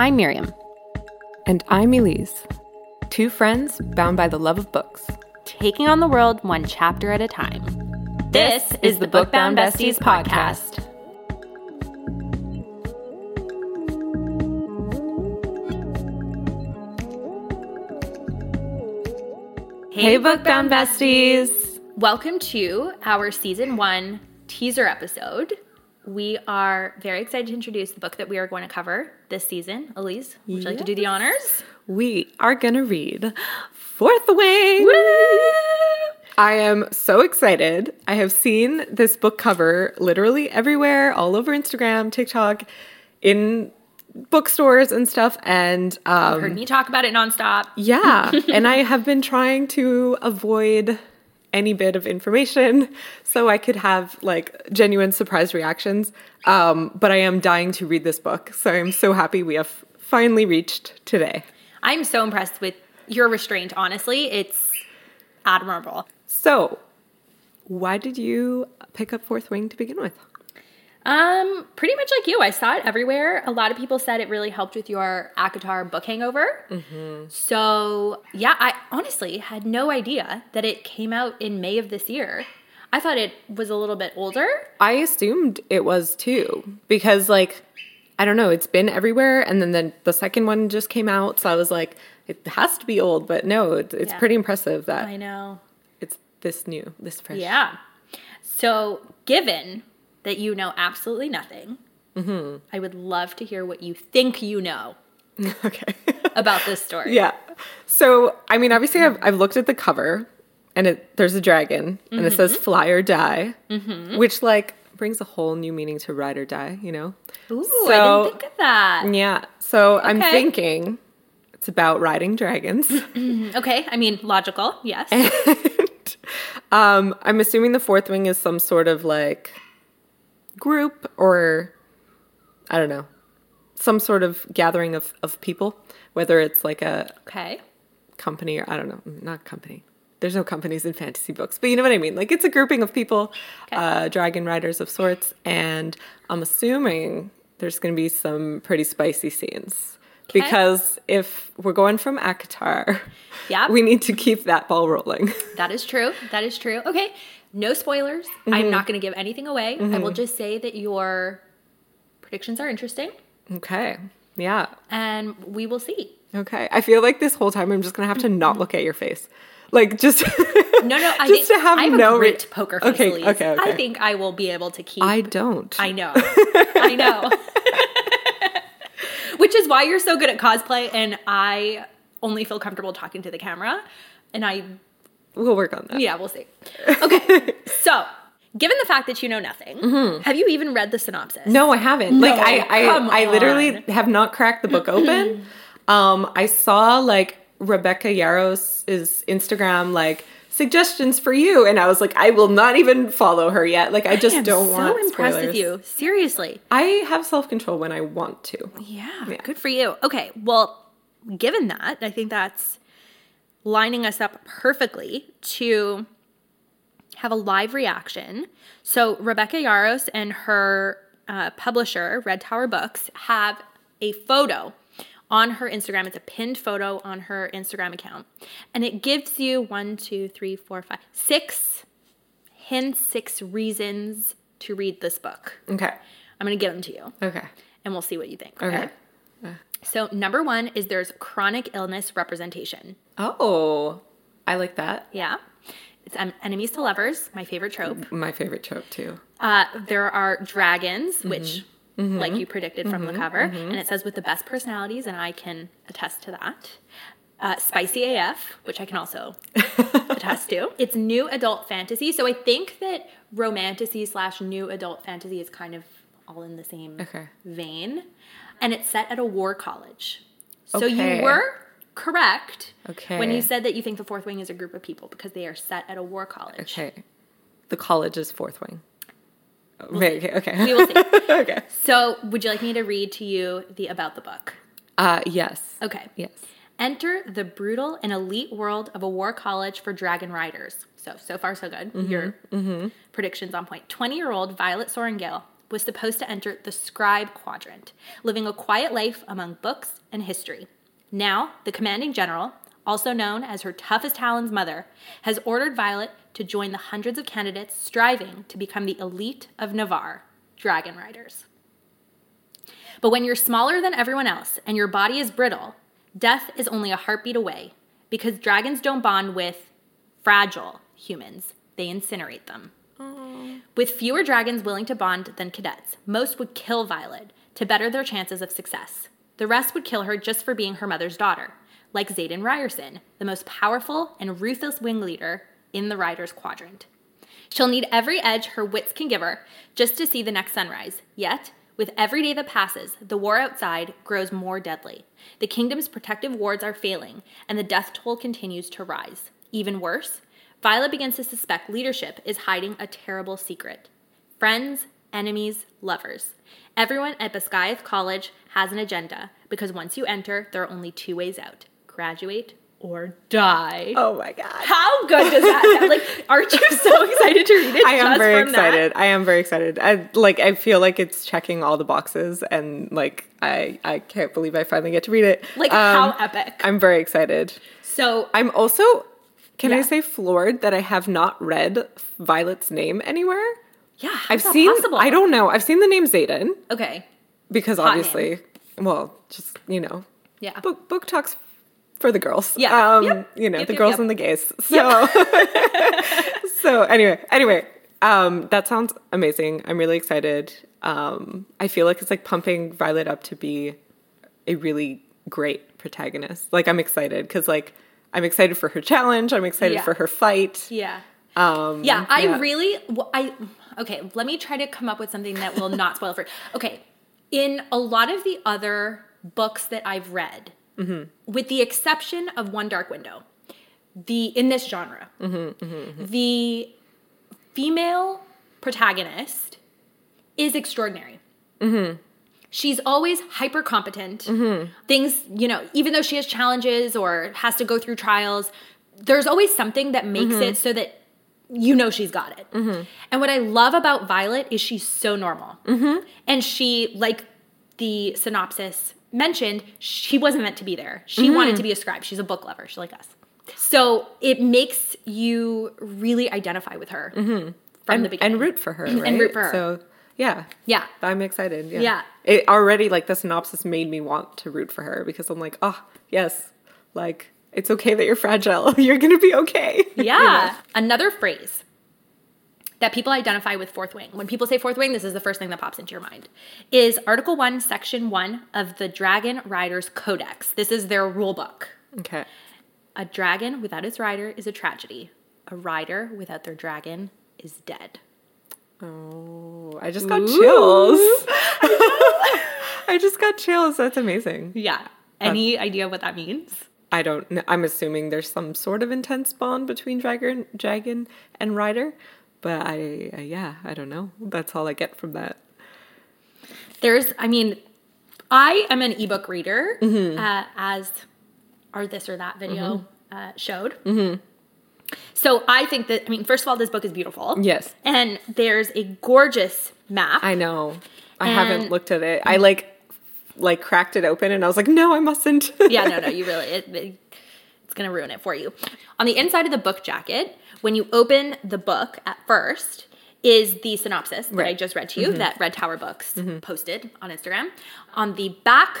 I'm Myriam. And I'm Elyse. Two friends bound by the love of books. Taking on the world one chapter at a time. This, is the Bookbound Besties podcast. Hey, Bookbound Besties! Welcome to our season one teaser episode. We are very excited to introduce the book that we are going to cover this season. Elyse, would you like to do the honors? We are going to read Fourth Wing. I am so excited. I have seen this book cover literally everywhere, all over Instagram, TikTok, in bookstores and stuff. And um, Heard me talk about it nonstop. yeah, and I have been trying to avoid any bit of information so I could have like genuine surprise reactions. Um, but I am dying to read this book, so I'm so happy we have finally reached today. I'm so impressed with your restraint, honestly. It's admirable. So, why did you pick up Fourth Wing to begin with? Um, pretty much like you. I saw it everywhere. A lot of people said it really helped with your ACOTAR book hangover. So, yeah, I honestly had no idea that it came out in May of this year. I thought it was a little bit older. I assumed it was too because like I don't know, it's been everywhere and then the, the second one just came out, so I was like it has to be old, but no, it's, it's Yeah. pretty impressive that I know. it's this new, this fresh. Yeah. So, given that you know absolutely nothing, mm-hmm. I would love to hear what you think you know okay. about this story. Yeah. So, I mean, obviously, I've, I've looked at the cover and it, there's a dragon and it says mm-hmm. fly or die, mm-hmm. which like brings a whole new meaning to ride or die, you know? Ooh, So- I didn't think of that. Yeah. So I'm thinking it's about riding dragons. Okay, I mean, logical, yes. and um, I'm assuming the fourth wing is some sort of like group or I don't know, some sort of gathering of, of people, whether it's like a Okay. company or I don't know, not company. There's no companies in fantasy books, but you know what I mean. Like it's a grouping of people, uh, dragon riders of sorts, and I'm assuming there's going to be some pretty spicy scenes because if we're going from ACOTAR, Yep. we need to keep that ball rolling. That is true. That is true. Okay, no spoilers. I'm mm-hmm. not going to give anything away. I will mm-hmm. just say that your predictions are interesting okay, yeah, and we will see. okay. I feel like this whole time I'm just going to have to mm-hmm. not look at your face, like just No, no, I just think to have I have no a re- poker face. Okay, okay, okay. I think I will be able to keep. I don't. I know. I know. Which is why you're so good at cosplay, and I only feel comfortable talking to the camera. And I, we'll work on that. yeah, we'll see. Okay, so given the fact that you know nothing, have you even read the synopsis? Mm-hmm. No, I haven't. like I, I, I literally on. have not cracked the book open. um, I saw like Rebecca Yarros's Instagram like suggestions for you, and I was like, I will not even follow her yet. Like I just I don't so want So impressed spoilers. with you. Seriously. I have self control when I want to. Yeah, good for you. Okay, well, given that, I think that's lining us up perfectly to have a live reaction. So, Rebecca Yarros and her uh, publisher, Red Tower Books, have a photo on her Instagram. It's a pinned photo on her Instagram account. And it gives you one, two, three, four, five, six hints, six reasons to read this book. Okay. I'm going to give them to you Okay. and we'll see what you think. Okay. So, number one is there's chronic illness representation. Oh, I like that. Yeah. It's um, enemies to lovers, my favorite trope. My favorite trope too. Uh, there are dragons, which, like mm-hmm. you predicted from the mm-hmm. cover, mm-hmm. and it says with the best personalities, and I can attest to that. Uh, spicy AF, which I can also attest to. It's new adult fantasy. So I think that romantasy slash new adult fantasy is kind of all in the same Okay. vein. And it's set at a war college. So Okay. you were correct Okay. when you said that you think the fourth wing is a group of people because they are set at a war college. Okay. The college is fourth wing. Okay. Okay. We will see. okay. So, would you like me to read to you the about the book? Uh, yes. Okay. Yes. Enter the brutal and elite world of a war college for dragon riders. So, so far, so good. Your predictions on point. 20 year old Violet Sorrengail was supposed to enter the scribe quadrant, living a quiet life among books and history. Now, the commanding general, also known as her tough as Talon's mother, has ordered Violet to join the hundreds of candidates striving to become the elite of Navarre, dragon riders. But when you're smaller than everyone else and your body is brittle, death is only a heartbeat away because dragons don't bond with fragile humans, they incinerate them. With fewer dragons willing to bond than cadets, most would kill Violet to better their chances of success. The rest would kill her just for being her mother's daughter, like Xaden Riorson, the most powerful and ruthless wing leader in the Riders Quadrant. She'll need every edge her wits can give her just to see the next sunrise. Yet, with every day that passes, the war outside grows more deadly. The kingdom's protective wards are failing, and the death toll continues to rise. Even worse, Violet begins to suspect leadership is hiding a terrible secret. Friends, enemies, lovers. Everyone at Basgiath College has an agenda because once you enter, there are only two ways out graduate or die. Oh my god. How good does that sound? Like, aren't you so excited to read it? I am very from that? excited. I am very excited. I like I feel like it's checking all the boxes and like I I can't believe I finally get to read it. Like, Um, how epic. I'm very excited. So, I'm also can I say floored that I have not read Violet's name anywhere? yeah, I've seen possible? I don't know. I've seen the name Xaden Okay. because Hot obviously well, just you know, Yeah. book book talks for the girls. Yeah. Um, Yep. you know, Yep, the yep, girls and the gays. So So anyway, anyway, um, that sounds amazing. I'm really excited. Um, I feel like it's like pumping Violet up to be a really great protagonist. Like I'm excited because like I'm excited for her challenge. I'm excited Yeah. for her fight. Yeah. Um, Yeah, I really, I okay. Let me try to come up with something that will not spoil for. Okay, in a lot of the other books that I've read, Mm-hmm. with the exception of One Dark Window, the in this genre, mm-hmm, mm-hmm, the female protagonist is extraordinary. She's always hyper competent. Things, you know, even though she has challenges or has to go through trials, there's always something that makes it so that you know she's got it. And what I love about Violet is she's so normal. And she, like the synopsis mentioned, she wasn't meant to be there. She mm-hmm. wanted to be a scribe. She's a book lover. She's like us. So it makes you really identify with her mm-hmm. from the beginning. and root for her. And root for her. So yeah, Yeah. I'm excited. Yeah. Yeah. It already like the synopsis made me want to root for her because I'm like, oh yes, like it's okay that you're fragile. You're gonna be okay. You Yeah. know? Another phrase that people identify with fourth wing. When people say fourth wing, this is the first thing that pops into your mind. Is Article 1, Section 1 of the Dragon Riders Codex. This is their rule book. Okay. A dragon without its rider is a tragedy. A rider without their dragon is dead. Oh, I just got Ooh. chills. I just got chills. That's amazing. Yeah. Um, Any idea what that means? I don't know. I'm assuming there's some sort of intense bond between dragon, dragon and rider, but I, I yeah, I don't know. That's all I get from that. There's, I mean, I am an ebook reader, uh, as our this or that video uh, showed. So I think that, I mean, first of all, this book is beautiful. Yes. And there's a gorgeous map. I know. I And- haven't looked at it. I like like cracked it open and I was like, no, I mustn't. yeah, no, no, you really, it, it- it's going to ruin it for you. On the inside of the book jacket, when you open the book at first, is the synopsis that I just read to you mm-hmm. that Red Tower Books mm-hmm. posted on Instagram. On the back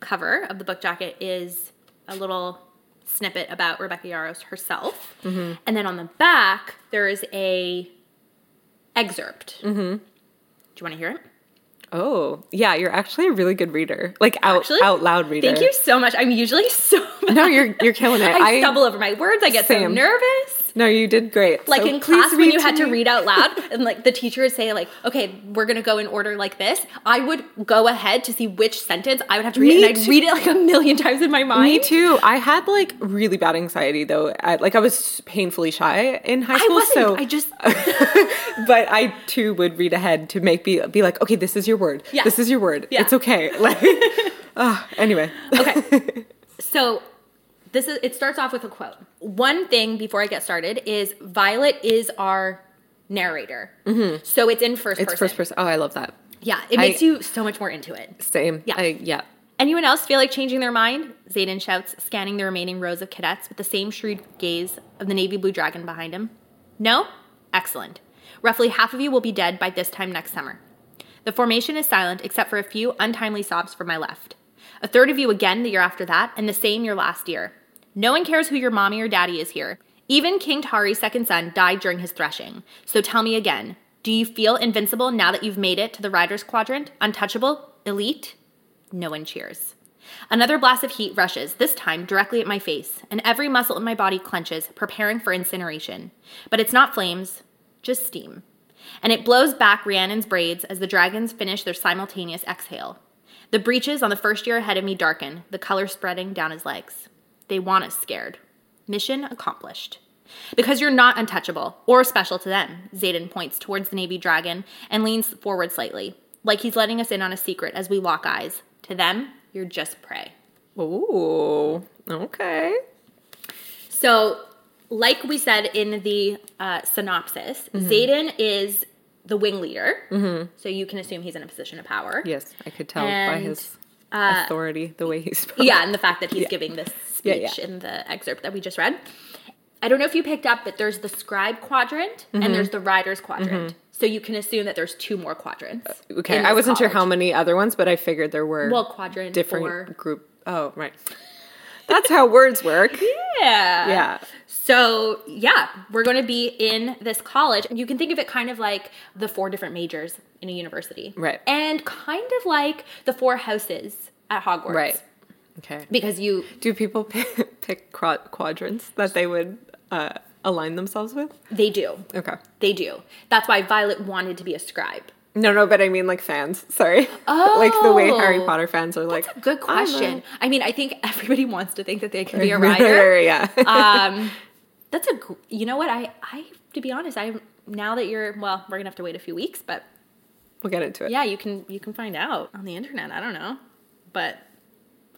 cover of the book jacket is a little snippet about Rebecca Yarros herself. Mm-hmm. And then on the back, there is a excerpt. Do you want to hear it? oh, yeah, you're actually a really good reader. Like out Actually, out loud reader. Thank you so much. I'm usually so. No, you're you're killing it. I, stumble over my words. I get so nervous. No, you did great. Like So in class when you had to read out loud and like the teacher would say like, okay, we're gonna go in order like this. I would go ahead to see which sentence I would have to read Me it and I'd too. read it like a million times in my mind. Me too. I had like really bad anxiety though. I, like I was painfully shy in high I school. wasn't. So, I just but I too would read ahead to make be be like, okay, this is your word. Yeah. This is your word. Yeah. It's okay. Like, ah, anyway. Okay. so this is it starts off with a quote. One thing before I get started is Violet is our narrator. So it's in 1st Mm-hmm. It's person. first person. Oh, I love that. Yeah, it I- makes you so much more into it. Same. Yeah. I, yeah. Anyone else feel like changing their mind? Xaden shouts, scanning the remaining rows of cadets with the same shrewd gaze of the navy blue dragon behind him. No? Excellent. Roughly half of you will be dead by this time next summer. The formation is silent except for a few untimely sobs from my left. A third of you again the year after that, and the same your last year. No one cares who your mommy or daddy is here. Even King Tauri's second son died during his threshing. So tell me again do you feel invincible now that you've made it to the Riders Quadrant? Untouchable? Elite? No one cheers. Another blast of heat rushes, this time directly at my face, and every muscle in my body clenches, preparing for incineration. But it's not flames, just steam. And it blows back Rhiannon's braids as the dragons finish their simultaneous exhale. The breeches on the first year ahead of me darken, the color spreading down his legs. They want us scared. Mission accomplished. Because you're not untouchable or special to them, Xaden points towards the Navy dragon and leans forward slightly, like he's letting us in on a secret as we lock eyes. To them, you're just prey. Ooh. Okay. So, like we said in the uh, synopsis, Xaden is the wing leader. So you can assume he's in a position of power. Yes, I could tell by his uh, authority, the way he spoke. Yeah, and the fact that he's giving this speech yeah. in the excerpt that we just read. I don't know if you picked up, but there's the scribe quadrant Mm-hmm. and there's the rider's quadrant. So you can assume that there's two more quadrants. Okay, I wasn't sure how many other ones, but I figured there were Well, quadrant different four. group. Oh, right. That's how words work. Yeah. Yeah. So, yeah, we're going to be in this college. You can think of it kind of like the four different majors in a university. Right. And kind of like the four houses at Hogwarts. Right. Okay. Because you, Do people pick, pick quadrants that they would uh, align themselves with? they do. Okay. They do. That's why Violet wanted to be a scribe. No, no, but I mean like fans. Sorry. like the way Harry Oh. Potter fans are like. Good "I'm question. I mean, I think everybody wants to think that they can be a rider." rider. yeah. um, that's a, you know what? I, I, to be honest, I, now that you're, well, we're gonna have to wait a few weeks, but we'll get into it. yeah, you can, you can find out on the internet. I don't know, but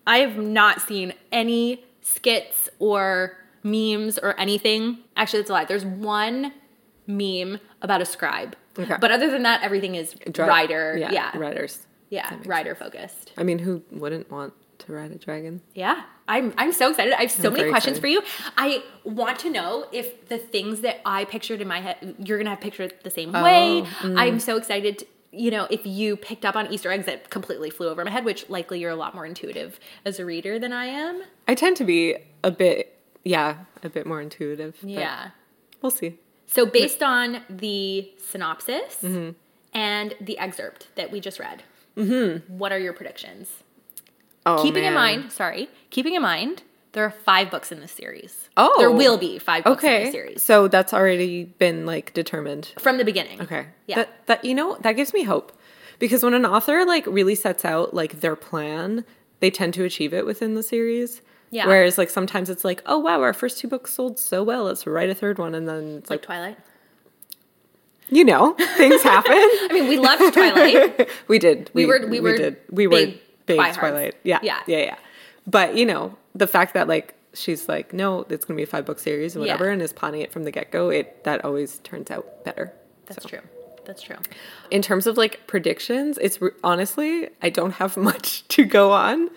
I have not seen any skits or memes or anything. Actually, that's a lie. There's one meme about a scribe. Okay. But other than that, everything is Dri- rider. Yeah. Yeah. Riders. Yeah. Rider focused. I mean, who wouldn't want to ride a dragon? Yeah. I'm I'm so excited. I have so I'm many questions excited. for you. I want to know if the things that I pictured in my head you're gonna have pictured the same Oh, way. mm. I'm so excited to- you know, if you picked up on Easter eggs that completely flew over my head, which likely you're a lot more intuitive as a reader than I am. I tend to be a bit, yeah, a bit more intuitive. Yeah. We'll see. So based on the synopsis Mm-hmm. and the excerpt that we just read, what are your predictions? Oh, keeping in mind, sorry, keeping in mind, there are five books in this series. Oh. there will be five books in Okay. this series So that's already been like determined. from the beginning. Okay. Yeah. That that you know, that gives me hope. Because when an author like really sets out like their plan, they tend to achieve it within the series. Yeah. Whereas like sometimes it's like, oh wow, our first two books sold so well, let's write a third one and then it's like like Twilight. you know, things happen. I mean, we loved Twilight. we did. We were- we were did. We were big big, Twihards. Twilight. Yeah. Yeah. Yeah, yeah. But you know, the fact that like she's like, no, it's gonna be a five book series and Yeah. whatever, and is planning it from the get go, it that always turns out better. That's So. true. That's true. In terms of like predictions, it's honestly, I don't have much to go on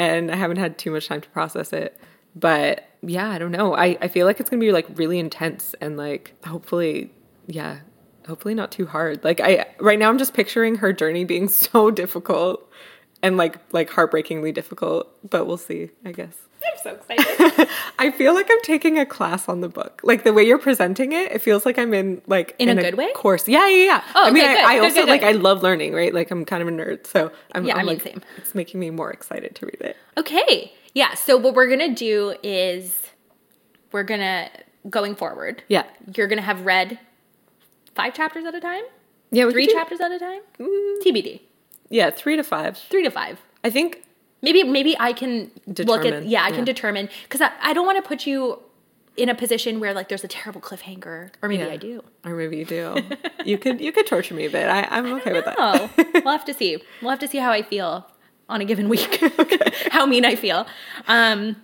and I haven't had too much time to process it. But yeah, I don't know. I, I feel like it's to be like really intense and like hopefully, yeah, hopefully not too hard. Like I right now I'm just picturing her journey being so difficult and like like heartbreakingly difficult, but we'll see, I guess. I'm so excited. I feel like I'm taking a class on the book. Like the way you're presenting it, it feels like I'm in like In a good way? course. Yeah, yeah, yeah. Oh, I mean, okay, I, good, I good, also good, like. I love learning, right? Like I'm kind of a nerd, so I'm, Yeah, I'm I mean, like same. it's making me more excited to read it. okay. Yeah. So what we're gonna do is we're gonna going forward. Yeah, You're gonna have read five chapters at a time, yeah, three chapters at a time. Mm, TBD. Yeah, three to five. Three to five. I think. Maybe maybe I can look at Determine, yeah I can determine because I, I don't want to put you in a position where like there's a terrible cliffhanger or maybe yeah. I do. or maybe you do. you could you could torture me a bit. I, I'm okay with that. Oh, we'll have to see. We'll have to see how I feel on a given week. how mean I feel. Um,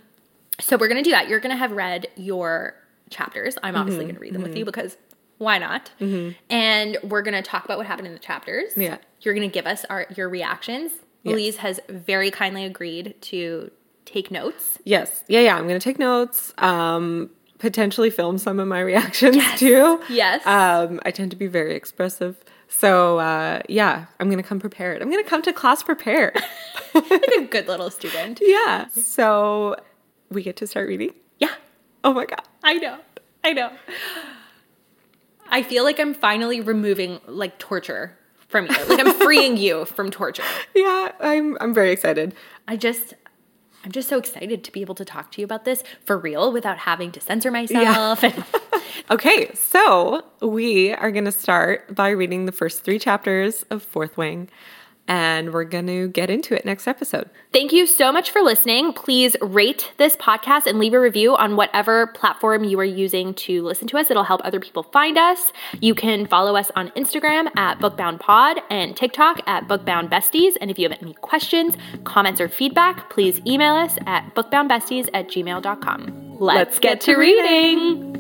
so we're gonna do that. You're gonna have read your chapters. I'm obviously Mm-hmm. gonna read them with you because Why not? And we're going to talk about what happened in the chapters. Yeah. You're going to give us our your reactions. Yes. Elyse has very kindly agreed to take notes. Yes. Yeah, yeah. I'm going to take notes. Um, potentially film some of my reactions too. Yes. Um, I tend to be very expressive. So, uh, yeah, I'm going to come prepared. I'm going to come to class prepared. like a good little student. yeah. So, we get to start reading. Yeah. Oh my God. I know. I know. I feel like I'm finally removing like torture from you. Like I'm freeing you from torture. Yeah, I'm, I'm very excited. I just I'm just so excited to be able to talk to you about this for real without having to censor myself. And Okay, so we are going to start by reading the first three chapters of Fourth Wing, and we're going to get into it next episode. thank you so much for listening. Please rate this podcast and leave a review on whatever platform you are using to listen to us. It'll help other people find us. You can follow us on Instagram at BookboundPod and TikTok at BookboundBesties. And if you have any questions, comments, or feedback, please email us at bookboundbesties at gmail.com. Let's, get, to reading.